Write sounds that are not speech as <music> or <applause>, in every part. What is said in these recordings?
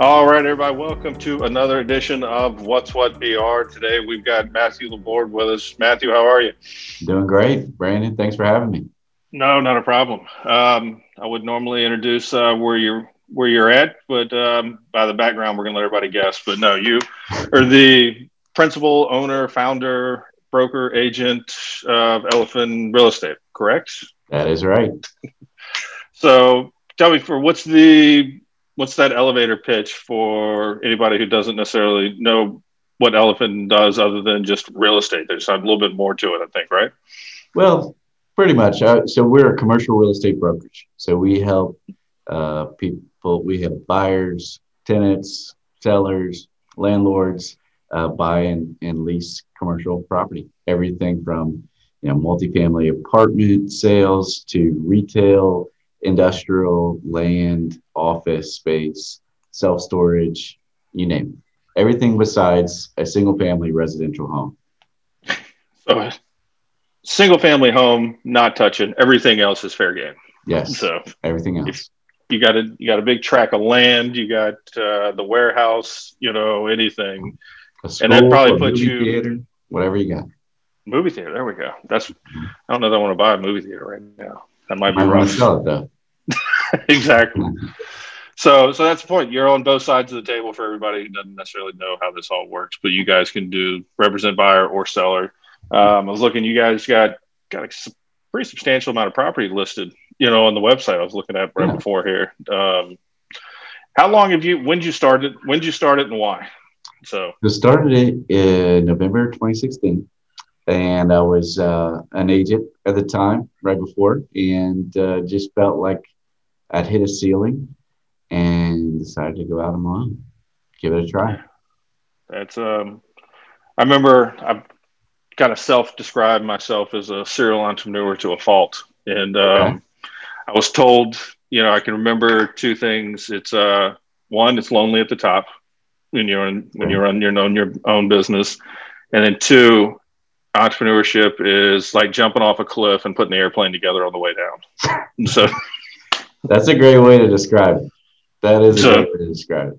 All right, everybody, welcome to another edition of What's What PR. Today we've got Matthew Laborde with us. Matthew, how are you? Doing great, Brandon. Thanks for having me. No, not a problem. Um, I would normally introduce uh, where you're where you're at, but um, by the background, we're going to let everybody guess. But no, you are the principal, owner, founder, broker, agent of Elephant Real Estate, correct? That is right. so, tell me, for what's the what's that elevator pitch for anybody who doesn't necessarily know what Elephant does other than just real estate? There's a little bit more to it, I think, right? Well, pretty much. Uh, so we're a commercial real estate brokerage. So we help uh, people. We help buyers, tenants, sellers, landlords uh, buy and, and lease commercial property. Everything from you know multifamily apartment sales to retail industrial, land, office space, self storage, you name it. Everything besides a single family residential home. So, single family home, not touching. Everything else is fair game. Yes. So everything else. You got a you got a big track of land. You got uh, the warehouse. You know anything, and that probably puts you theater, whatever you got. Movie theater. There we go. That's. I don't know that I want to buy a movie theater right now. That might be wrong. Sell it though. <laughs> exactly. <laughs> So, so that's the point. You're on both sides of the table for everybody who doesn't necessarily know how this all works, but you guys can do represent buyer or seller. Um, I was looking. You guys got got a pretty substantial amount of property listed. You know, on the website I was looking at right yeah. before here. Um, how long have you? When did you started? When did you start it, and why? So, I started it in November 2016 and I was uh, an agent at the time, right before, and uh, just felt like I'd hit a ceiling, and decided to go out on my own, give it a try. That's um, I remember I kind of self-described myself as a serial entrepreneur to a fault, and um, okay. I was told, you know, I can remember two things. It's uh, one, it's lonely at the top when you're in, when you're on your own your own business, and then two, entrepreneurship is like jumping off a cliff and putting the airplane together on the way down. <laughs> so that's a great way to describe it. That is so, a great way to describe it.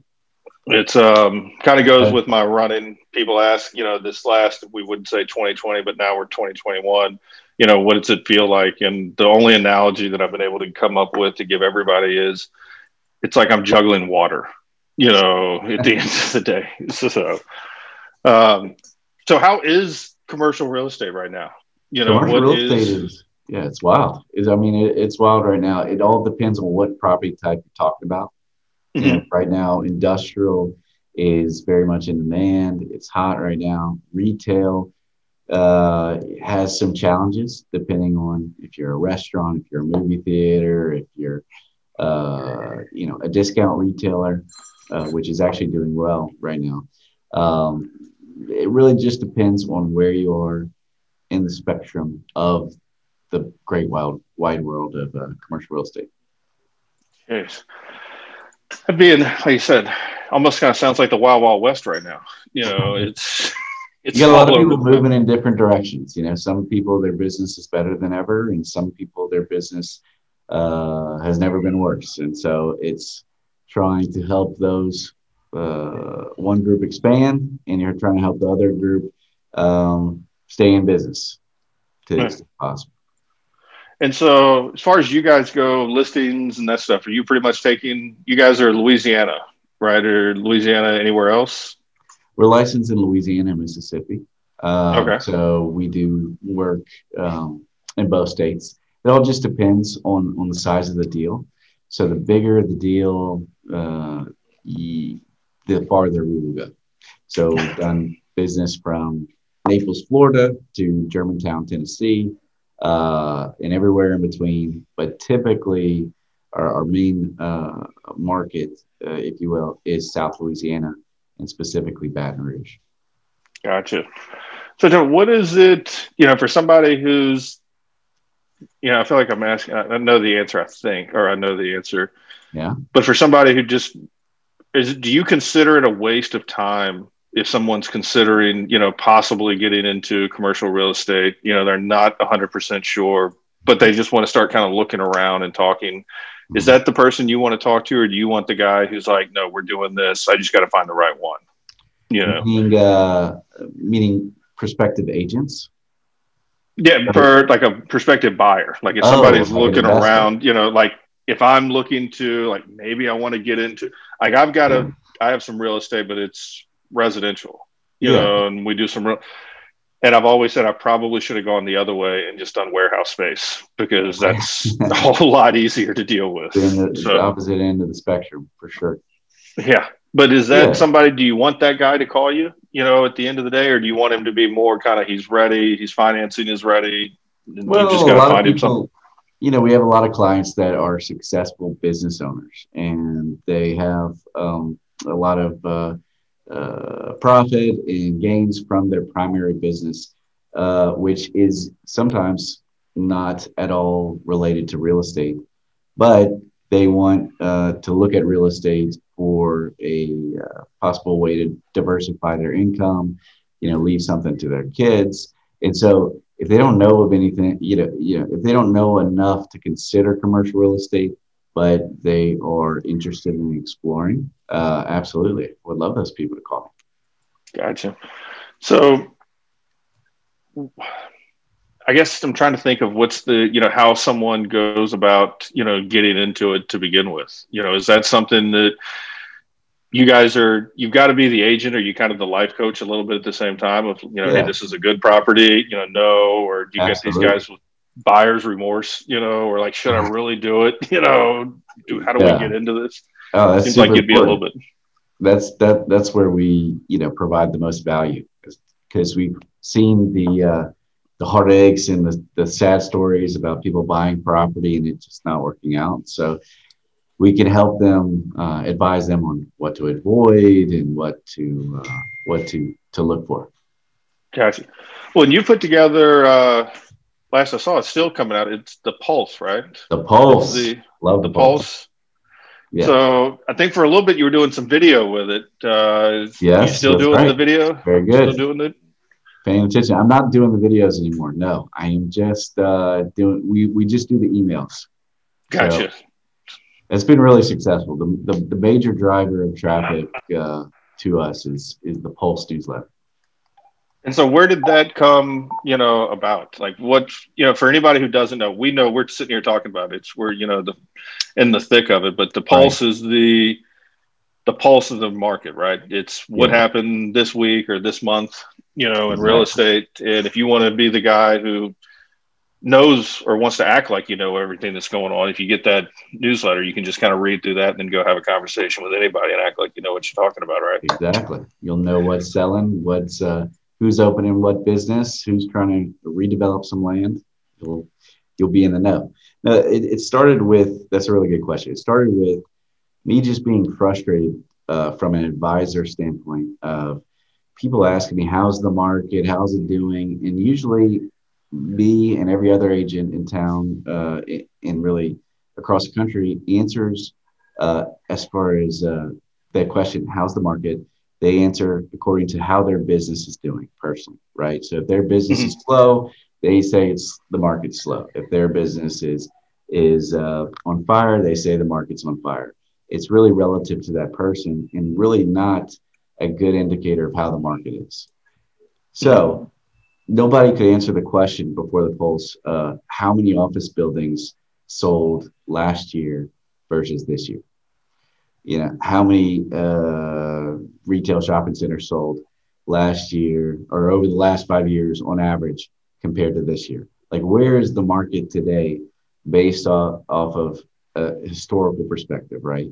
It's um kind of goes with my running. People ask, you know, this last we wouldn't say 2020, but now we're 2021. You know, what does it feel like? And the only analogy that I've been able to come up with to give everybody is it's like I'm juggling water, you know, at the end of the day. <laughs> So um so how is commercial real estate right now? You know, commercial real is, estate is yeah, it's wild. Is I mean, it, it's wild right now. It all depends on what property type you're talking about. Mm-hmm. right now, industrial is very much in demand. It's hot right now. Retail uh, has some challenges depending on if you're a restaurant, if you're a movie theater, if you're uh, you know a discount retailer, uh, which is actually doing well right now. Um, it really just depends on where you are in the spectrum of the great wild wide world of uh, commercial real estate. Yes. Being, like you said, almost kind of sounds like the wild, wild west right now. You know, <laughs> it's, it's you got a lot of people moving in different directions. You know, some people, their business is better than ever, and some people, their business uh, has never been worse. And so it's trying to help those uh, one group expand and you're trying to help the other group um, stay in business to the extent possible. And so, as far as you guys go, listings and that stuff, are you pretty much taking? You guys are Louisiana, right? Or Louisiana, anywhere else? We're licensed in Louisiana and Mississippi. Uh, okay. So we do work um, in both states. It all just depends on on the size of the deal. So the bigger the deal, uh, the farther we will go. So we've done business from Naples, Florida to Germantown, Tennessee, uh, and everywhere in between. But typically, our, our main uh, market, uh, if you will, is South Louisiana and specifically Baton Rouge. Gotcha. So, what is it, you know, for somebody who's, you know, I feel like I'm asking, I know the answer, I think, or I know the answer. Yeah. But for somebody who just is do you consider it a waste of time if someone's considering you know possibly getting into commercial real estate you know they're not 100% sure but they just want to start kind of looking around and talking Is that the person you want to talk to, or do you want the guy who's like, no, we're doing this. I just got to find the right one. You know, meaning, uh, meaning prospective agents. Yeah, for like a prospective buyer. Like if somebody's oh, looking around, you know, like if I'm looking to like maybe I want to get into like I've got a I have some real estate, but it's residential, you yeah. know, and we do some real and I've always said I probably should have gone the other way and just done warehouse space because that's a whole lot easier to deal with. The, so, the opposite end of the spectrum for sure. Yeah. But is that yeah. somebody, do you want that guy to call you, you know, at the end of the day, or do you want him to be more kind of he's ready, he's financing is ready? well, you just got to find him something? You know, we have a lot of clients that are successful business owners and they have um, a lot of uh, uh, profit and gains from their primary business, uh, which is sometimes not at all related to real estate, but they want uh, to look at real estate for a uh, possible way to diversify their income, you know, leave something to their kids. And so if they don't know of anything, you know, you know, if they don't know enough to consider commercial real estate, but they are interested in exploring, uh, absolutely, would love those people to call me. Gotcha. So, I guess I'm trying to think of what's the you know how someone goes about you know getting into it to begin with. You know, is that something that you guys are you've got to be the agent or you kind of the life coach a little bit at the same time of you know yeah. hey this is a good property you know no or do you Absolutely. get these guys with buyer's remorse you know or like should i really do it <laughs> you know do, how do yeah. we get into this oh that seems like it'd be important. a little bit that's that that's where we you know provide the most value because we've seen the uh the heartaches and the, the sad stories about people buying property and it just not working out so we can help them uh, advise them on what to avoid and what to uh, what to to look for. Gotcha. Well, and you put together uh, last I saw it's still coming out. It's the Pulse, right? The Pulse. The, Love the, the Pulse. Pulse. Yeah. So I think for a little bit you were doing some video with it. Uh, yes, still doing right. the video? Very good. Still doing it. Paying attention. I'm not doing the videos anymore. No, I am just uh, doing. We we just do the emails. Gotcha. So it's been really successful. The, the, the major driver of traffic uh, to us is is the Pulse newsletter. And so, where did that come, you know, about? Like, what, you know, for anybody who doesn't know, we know we're sitting here talking about it. It's we're, you know, the in the thick of it. But the pulse right. is the the pulse of the market, right? It's what yeah. happened this week or this month, you know, in exactly. real estate. And if you want to be the guy who knows or wants to act like you know everything that's going on. If you get that newsletter, you can just kind of read through that and then go have a conversation with anybody and act like you know what you're talking about, right? Exactly. You'll know what's selling, what's uh, who's opening what business, who's trying to redevelop some land. You'll you'll be in the know. Now, it, it started with that's a really good question. It started with me just being frustrated uh, from an advisor standpoint of people asking me how's the market, how's it doing, and usually me and every other agent in town uh, and really across the country answers uh, as far as uh, that question how's the market? They answer according to how their business is doing personally right? So if their business mm-hmm. is slow they say it's the market's slow. If their business is is uh, on fire they say the market's on fire. It's really relative to that person and really not a good indicator of how the market is. So nobody could answer the question before the Pulse uh, how many office buildings sold last year versus this year? You know how many uh, retail shopping centers sold last year or over the last five years on average compared to this year? Like where is the market today based off, off of a historical perspective right?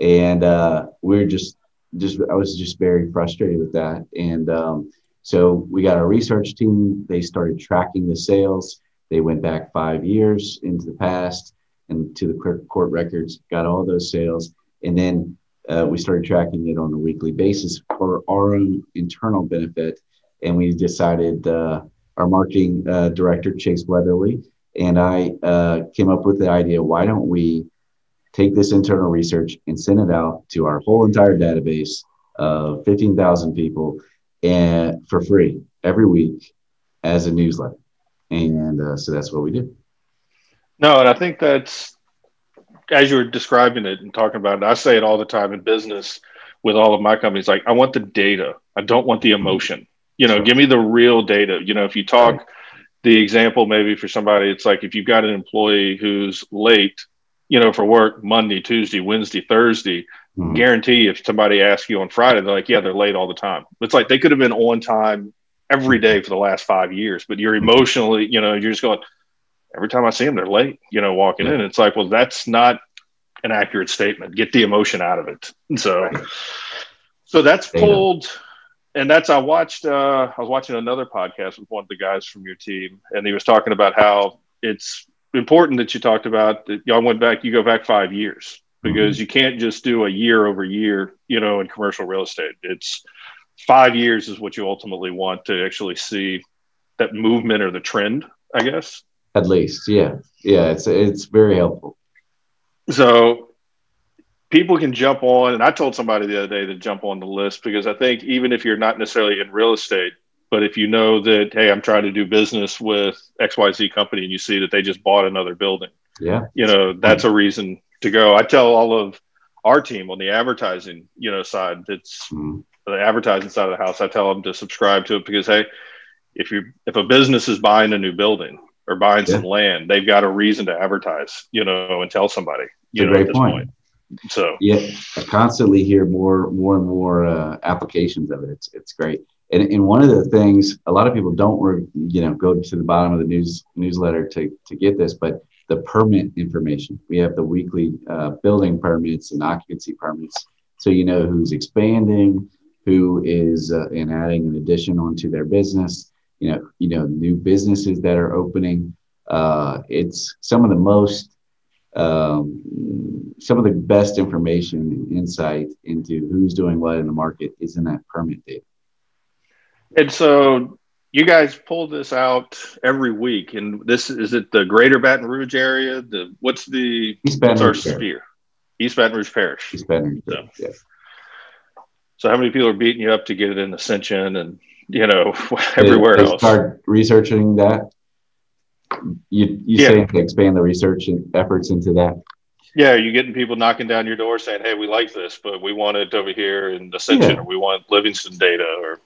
And uh, we're just just i was just very frustrated with that. And um, so we got our research team. They started tracking the sales. They went back five years into the past and to the court records, got all those sales. And then uh, we started tracking it on a weekly basis for our own internal benefit. And we decided, uh, our marketing uh, director, Chase Weatherly, and I uh, came up with the idea why don't we take this internal research and send it out to our whole entire database of 15,000 people and for free every week as a newsletter. And uh, so that's what we do. No, and I think that's as you were describing it and talking about it, I say it all the time in business with all of my companies. Like, I want the data. I don't want the emotion. You know, give me the real data. You know, if you talk the example maybe for somebody, it's like if you've got an employee who's late, you know, for work Monday, Tuesday, Wednesday, Thursday, mm-hmm. guarantee if somebody asks you on Friday, they're like, yeah, they're late all the time. It's like they could have been on time every day for the last five years, but you're mm-hmm. emotionally, you know, you're just going, every time I see them, they're late, you know, walking in. It's like, well, that's not an accurate statement. Get the emotion out of it. so, so that's pulled. And that's I watched. Uh, I was watching another podcast with one of the guys from your team, and he was talking about how it's important that you talked about that y'all went back. You go back five years because mm-hmm. you can't just do a year over year. You know, in commercial real estate, it's five years is what you ultimately want to actually see that movement or the trend. I guess. At least, yeah, yeah. It's it's very helpful. So people can jump on, and I told somebody the other day to jump on the list because I think even if you're not necessarily in real estate, but if you know that, hey, I'm trying to do business with XYZ company and you see that they just bought another building, yeah, you know, that's a reason to go. I tell all of our team on the advertising, you know, side that's mm. the advertising side of the house, I tell them to subscribe to it because hey, if you if a business is buying a new building or buying yeah. some land, they've got a reason to advertise, you know, and tell somebody, you know, at this point. point. So yeah, I constantly hear more, more and more uh, applications of it. It's it's great. And, and one of the things a lot of people don't, re, you know, go to the bottom of the news newsletter to to get this, but the permit information. We have the weekly uh, building permits and occupancy permits, so you know who's expanding, who is uh, and adding an addition onto their business. You know, you know, new businesses that are opening. Uh, it's some of the most um, some of the best information and insight into who's doing what in the market is in that permit data. And so you guys pull this out every week, and this is it the Greater Baton Rouge area. The what's the East Baton what's our sphere? East Baton Rouge Parish. East Baton Rouge. So, yeah. so how many people are beating you up to get it in Ascension and you know everywhere <laughs> they, they else? Start researching that you you yeah. to expand the research and efforts into that? Yeah, you getting people knocking down your door saying, "Hey, we like this, but we want it over here in Ascension, yeah. or we want Livingston data, or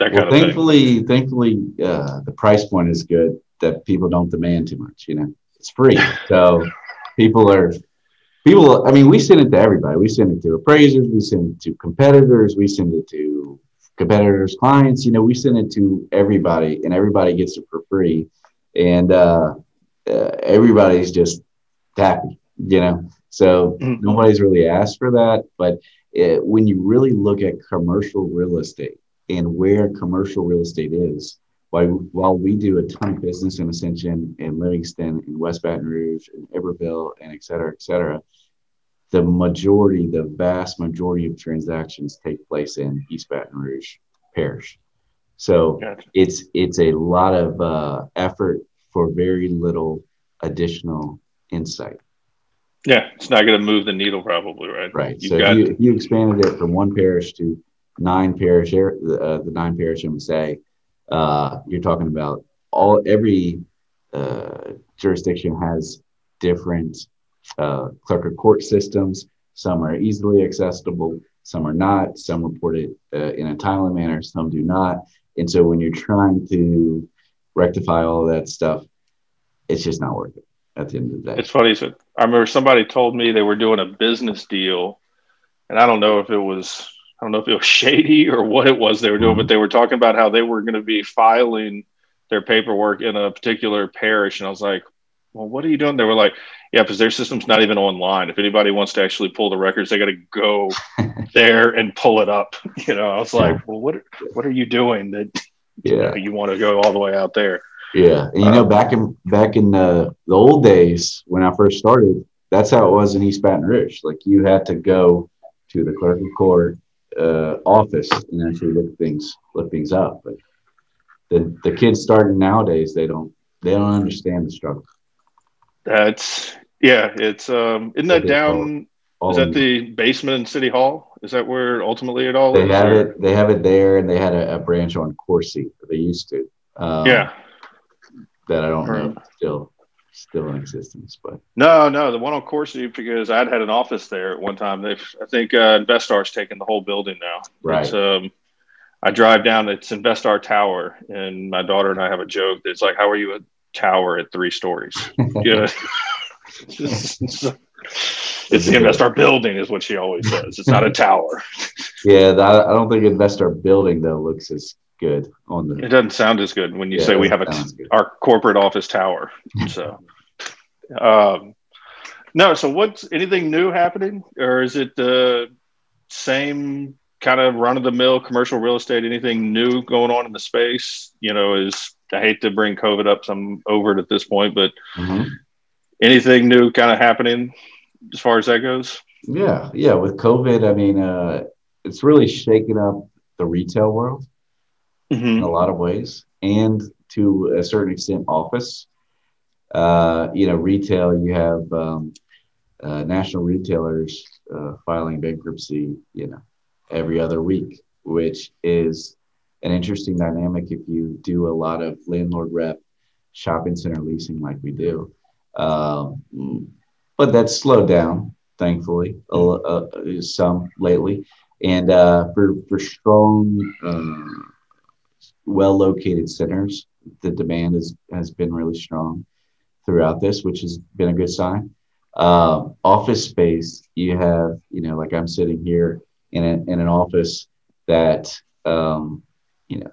that well, kind of thankfully, thing." Thankfully, uh, the price point is good that people don't demand too much. You know, it's free, so people are people. I mean, we send it to everybody. We send it to appraisers. We send it to competitors. We send it to competitors' clients. You know, we send it to everybody, and everybody gets it for free and uh, uh, everybody's just happy, you know. So mm-hmm. nobody's really asked for that, but it, when you really look at commercial real estate and where commercial real estate is, while, while we do a ton of business in Ascension and Livingston and West Baton Rouge and Iberville and et cetera, et cetera, the majority, the vast majority of transactions take place in East Baton Rouge Parish. So gotcha. it's it's a lot of uh, effort for very little additional insight. Yeah, it's not going to move the needle, probably, right? Right. You've so got... you, you expanded it from one parish to nine parish, uh, the nine parish MSA. Uh, you're talking about all every uh, jurisdiction has different uh, clerk of court systems. Some are easily accessible, some are not. Some report it uh, in a timely manner, some do not. And so when you're trying to rectify all that stuff, it's just not worth it at the end of the day. It's funny. So I remember somebody told me they were doing a business deal, and I don't know if it was I don't know if it was <laughs> shady or what it was they were doing, mm-hmm. but they were talking about how they were going to be filing their paperwork in a particular parish, and I was like, well, what are you doing? They were like, yeah, because their system's not even online. If anybody wants to actually pull the records, they got to go <laughs> there and pull it up. <laughs> You know, I was like, well, what what are you doing that yeah. you, know, you want to go all the way out there? Yeah, and you know, back in back in the, the old days when I first started, that's how it was in East Baton Rouge. Like you had to go to the clerk of court uh, office and actually look things look things up. But the the kids starting nowadays, they don't they don't understand the struggle. That's yeah. It's um. Isn't that down? All, is that the basement in City Hall? Is that where ultimately it all? They is, have or? it. They have it there, and they had a, a branch on Coursey. They used to. Um, yeah. That I don't know still. Still in existence. But no, no, the one on Coursey because I'd had an office there at one time. They've, I think, uh, Investar's taken the whole building now. Right. Um, I drive down. It's Investar Tower, and my daughter and I have a joke that's like, "How are you a tower at three stories?" <laughs> yeah. <laughs> it's, the Investar building, is what she always says. It's not a tower. yeah, I don't think Investar building though looks as good on the. It doesn't sound as good when you yeah, say we have a t- our corporate office tower. <laughs> So, um, no. So, what's anything new happening, or is it the same kind of run of the mill commercial real estate? Anything new going on in the space? You know, is I hate to bring COVID up some over it at this point, but mm-hmm. anything new kind of happening as far as that goes? Yeah, yeah. With COVID, I mean, uh, it's really shaken up the retail world mm-hmm. in a lot of ways, and to a certain extent, office. Uh, you know, retail. You have um, uh, national retailers uh, filing bankruptcy. You know, every other week, which is an interesting dynamic if you do a lot of landlord rep shopping center leasing like we do. Um, but that's slowed down, thankfully, uh, some lately. And uh, for, for strong, uh, well located centers, the demand is, has been really strong throughout this, which has been a good sign. Uh, office space, you have, you know, like I'm sitting here in, a, in an office that, um, you know,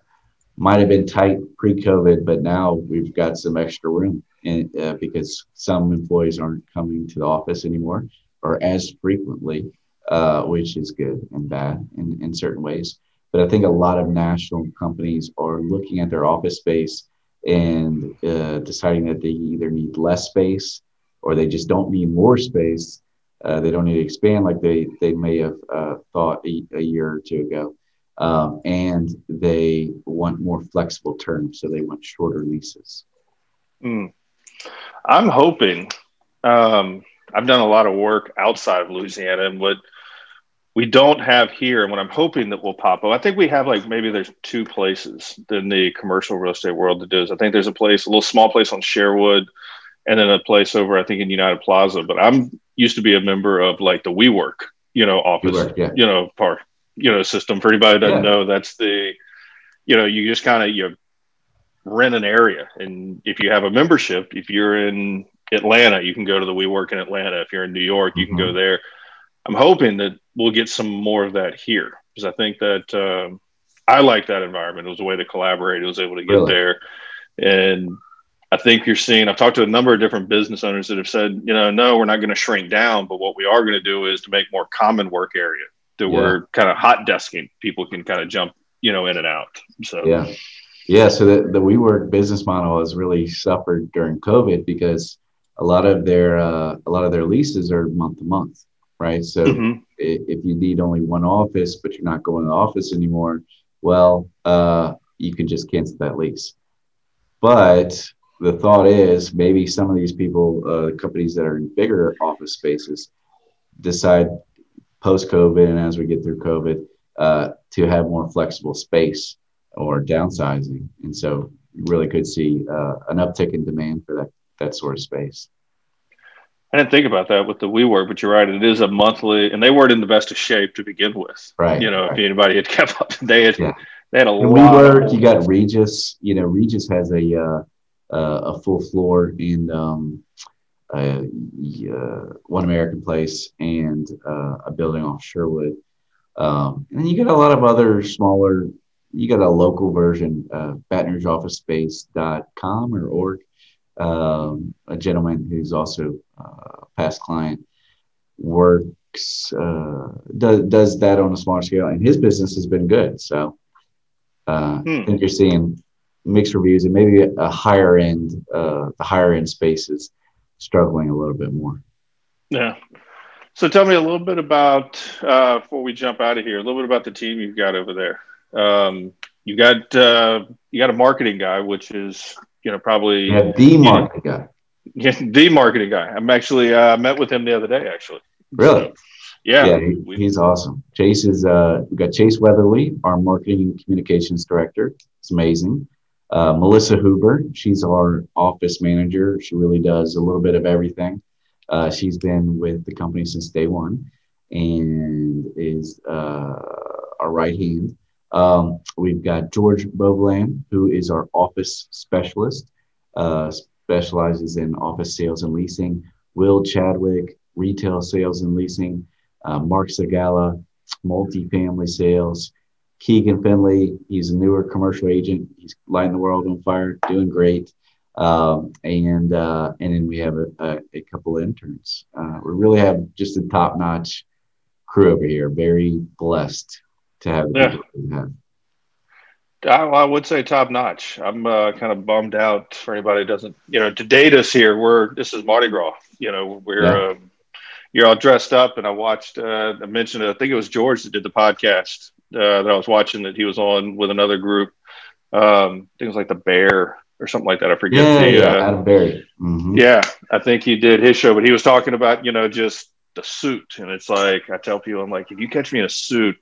might have been tight pre-COVID, but now we've got some extra room and, uh, because some employees aren't coming to the office anymore or as frequently, uh, which is good and bad in, in certain ways. But I think a lot of national companies are looking at their office space and uh, deciding that they either need less space or they just don't need more space. Uh, they don't need to expand like they, they may have uh, thought a, a, year or two ago. Um, and they want more flexible terms, so they want shorter leases. Mm. I'm hoping. Um, I've done a lot of work outside of Louisiana, and what we don't have here, and what I'm hoping that will pop up. I think we have like maybe there's two places in the commercial real estate world that does. I think there's a place, a little small place on Sherwood, and then a place over I think in United Plaza. But I'm used to be a member of like the WeWork, you know, office, WeWork, yeah. you know, part, you know, system. For anybody that doesn't yeah. know, that's the, you know, you just kind of you rent an area, and if you have a membership, if you're in Atlanta, you can go to the WeWork in Atlanta. If you're in New York, you mm-hmm. can go mm-hmm. there. I'm hoping that we'll get some more of that here because I think that um, I like that environment. It was a way to collaborate. It was able to get really? there, and I think you're seeing. I've talked to a number of different business owners that have said, you know, no, we're not going to shrink down, but what we are going to do is to make more common work area that yeah. we're kind of hot desking. People can kind of jump, you know, in and out. So yeah, yeah. So the the WeWork business model has really suffered during COVID because a lot of their uh, a lot of their leases are month to month right? So mm-hmm. If you need only one office, but you're not going to the office anymore, well, uh, you can just cancel that lease. But the thought is maybe some of these people, uh, companies that are in bigger office spaces, decide post COVID and as we get through COVID uh, to have more flexible space or downsizing. And so you really could see uh, an uptick in demand for that, that sort of space. I didn't think about that with the WeWork, but you're right. It is a monthly, and they weren't in the best of shape to begin with. Right. You know, right. if anybody had kept up, <laughs> they had yeah. they had a and lot. WeWork, you got Regus. You know, Regus has a uh, uh, a full floor in um, uh, One American Place and uh, a building off Sherwood. Um, and then you got a lot of other smaller. You got a local version, uh, BatonRougeOfficeSpace.com or org um, a gentleman who's also uh, past client works uh, does does that on a smaller scale, and his business has been good. So uh, hmm. I think you're seeing mixed reviews, and maybe a higher end, uh, the higher end spaces struggling a little bit more. Yeah. So tell me a little bit about uh, before we jump out of here, a little bit about the team you've got over there. Um, you got uh, you got a marketing guy, which is you know, probably yeah, the marketing know, guy. Yeah, the marketing guy. I'm actually uh, met with him the other day. Actually, really. So, yeah, yeah he, he's awesome. Chase is uh, we got Chase Weatherly, our marketing and communications director. It's amazing. Uh, Melissa Huber, she's our office manager. She really does a little bit of everything. Uh, she's been with the company since day one and is uh, our right hand. Um, we've got George Bovelan, who is our office specialist, uh, specializes in office sales and leasing. Will Chadwick, retail sales and leasing. Uh, Mark Sagala, multifamily sales. Keegan Finley, he's a newer commercial agent. He's lighting the world on fire, doing great. Um, and uh, and then we have a, a, a couple of interns. Uh, we really have just a top notch crew over here. Very blessed to have. Yeah. Have. I, I, would say top notch. I'm uh, kind of bummed out for anybody who doesn't, you know, to date us here. We're this is Mardi Gras. You know, we're yeah. um, you're all dressed up, and I watched. Uh, I mentioned. I think it was George that did the podcast uh, that I was watching that he was on with another group. Um, things like the Bear or something like that. I forget. Yeah, the, yeah, uh, Adam. Mm-hmm. Yeah, I think he did his show, but he was talking about you know just the suit, and it's like I tell people, I'm like, if you catch me in a suit,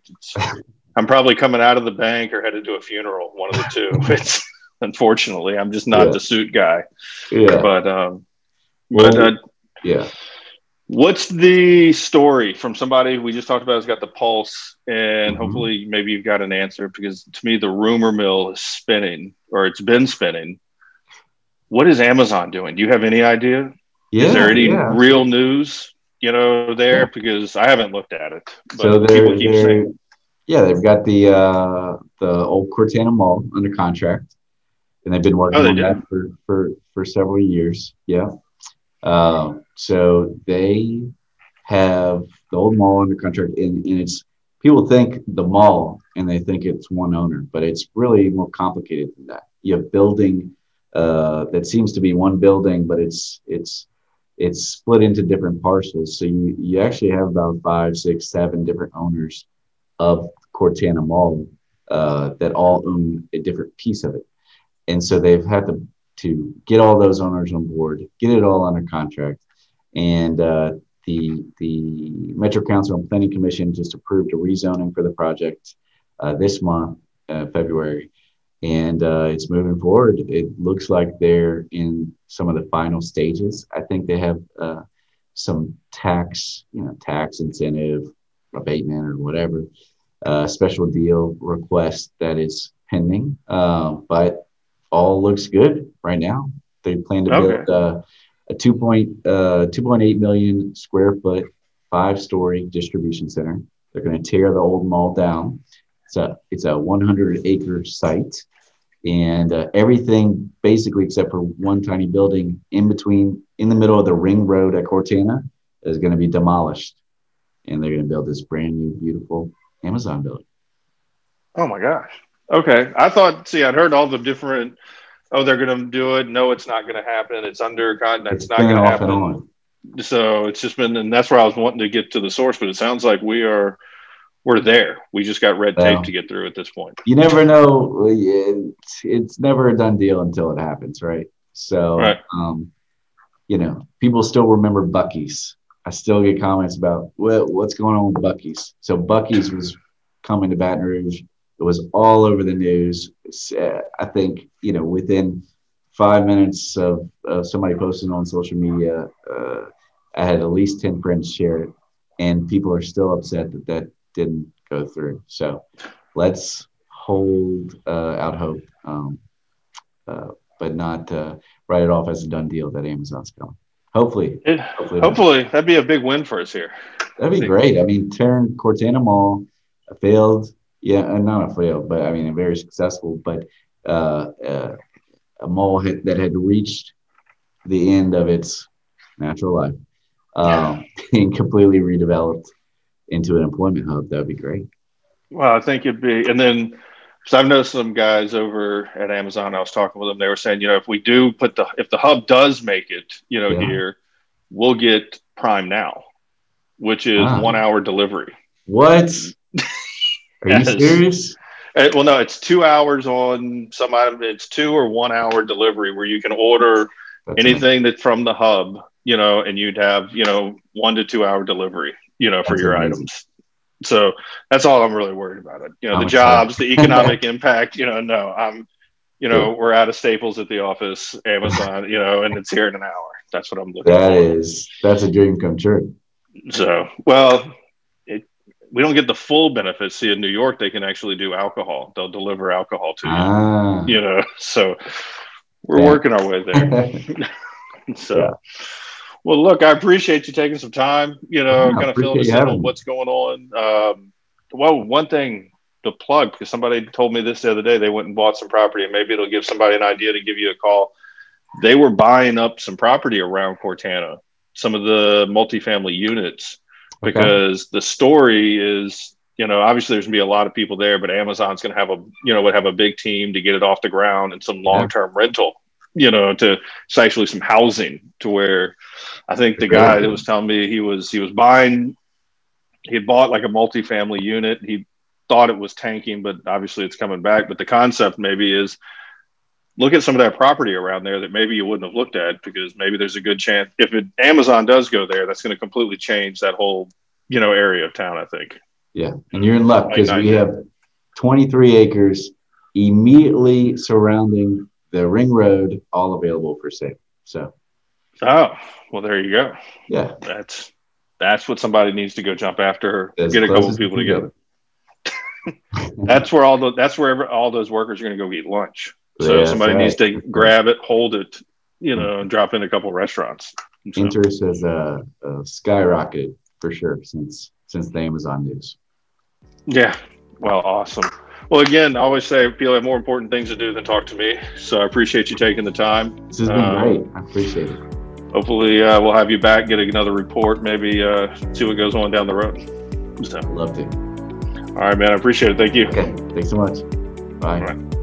I'm probably coming out of the bank or headed to a funeral, one of the two. <laughs> it's unfortunately, I'm just not yeah. the suit guy. Yeah, but um, well, but uh, yeah. What's the story from somebody we just talked about has got the pulse, and mm-hmm. hopefully maybe you've got an answer because to me the rumor mill is spinning or it's been spinning. What is Amazon doing? Do you have any idea? Yeah, is there any yeah. real news, you know, there? Yeah. Because I haven't looked at it. so they're, they're yeah, they've got the uh, the old Cortana Mall under contract, and they've been working oh, on that for, for for several years. Yeah. Uh, so they have the old mall under contract, and, and it's people think the mall and they think it's one owner, but it's really more complicated than that. You have building uh, that seems to be one building, but it's it's it's split into different parcels. So you you actually have about five, six, seven different owners of Cortana Mall uh, that all own a different piece of it, and so they've had to to get all those owners on board, get it all under contract, and uh, the the Metro Council and Planning Commission just approved a rezoning for the project uh, this month, uh, February, and uh, it's moving forward. It looks like they're in some of the final stages. I think they have uh, some tax, you know, tax incentive abatement or whatever uh, special deal request that is pending, but all looks good right now. They plan to okay. build a 2. Point, uh, 2.8 million square foot, five story distribution center. They're going to tear the old mall down. It's a, it's a 100 acre site. And uh, everything basically except for one tiny building in between, in the middle of the ring road at Cortana, is going to be demolished. And they're going to build this brand new, beautiful Amazon building. Oh my gosh. Okay. I thought, see, I'd heard all the different oh, they're going to do it. No, it's not going to happen. It's under God. It's not going to happen. So it's just been, and that's where I was wanting to get to the source. But it sounds like we are, we're there. We just got red tape well, to get through at this point. You never know. It's, it's never a done deal until it happens, right? So, right. Um, you know, people still remember Buc-ee's. I still get comments about well, what's going on with Buc-ee's. So Buc-ee's was coming to Baton Rouge it was all over the news. Uh, I think you know within five minutes of, of somebody posting on social media, uh, I had at least ten friends share it, and people are still upset that that didn't go through. So let's hold uh, out hope, um, uh, but not uh, write it off as a done deal that Amazon's coming. Hopefully, it, hopefully, hopefully that'd be a big win for us here. That'd be great. I mean, turn Cortana Mall, a failed yeah, not a failed, but I mean, a very successful, but uh, uh, a mall had, that had reached the end of its natural life um, <laughs> and completely redeveloped into an employment hub. That would be great. Well, I think it'd be, and then so I've noticed some guys over at Amazon. I was talking with them. They were saying, you know, if we do put the, if the hub does make it, you know, yeah. here, we'll get Prime Now, which is wow. one hour delivery. What? <laughs> Are you serious? It, well, no, it's two hours on some item. It's two or one hour delivery where you can order that's anything that's from the hub, you know, and you'd have, you know, one to two hour delivery, you know, for that's your amazing. items. So that's all I'm really worried about. It, you know, I'm the jobs, the <laughs> economic impact. You know, no, I'm you know, we're out of Staples at the office, Amazon, you know, and it's here in an hour. That's what I'm looking That for. is that's a dream come true. So, well, it, we don't get the full benefits. See, in New York, they can actually do alcohol. They'll deliver alcohol to you. Ah. You know, so we're Yeah. working our way there. <laughs> <laughs> so, Yeah. Well, look, I appreciate you taking some time. You know, Yeah, kind of filling us in on what's going on. Um, well, one thing to plug because somebody told me this the other day. They went and bought some property, and maybe it'll give somebody an idea to give you a call. They were buying up some property around Cortana, some of the multifamily units Okay. because the story is you know obviously there's gonna be a lot of people there but amazon's gonna have a you know would have a big team to get it off the ground and some long-term rental you know to it's actually some housing to where i think the guy that was telling me he was he was buying he had bought like a multifamily unit he thought it was tanking but obviously it's coming back but the concept maybe is look at some of that property around there that maybe you wouldn't have looked at because maybe there's a good chance if it, Amazon does go there, that's going to completely change that whole you know area of town. I think. Yeah, and you're in luck because we have 23 acres immediately surrounding the ring road, all available for sale. So Oh well, there you go. yeah, That's that's what somebody needs to go jump after. as get a couple people together. <laughs> That's where all the that's where every, all those workers are going to go eat lunch. So Yeah, somebody that's needs to grab it, hold it, you know, and drop in a couple restaurants. So, Interest has uh, uh, skyrocketed for sure since since the Amazon news. yeah. Well, awesome. Well, again, I always say people have more important things to do than talk to me. So I appreciate you taking the time. This has been Um, great. I appreciate it. Hopefully, uh, we'll have you back, get another report, maybe uh, see what goes on down the road. So, Love to. all right, man. I appreciate it. Thank you. Okay, thanks so much. Bye.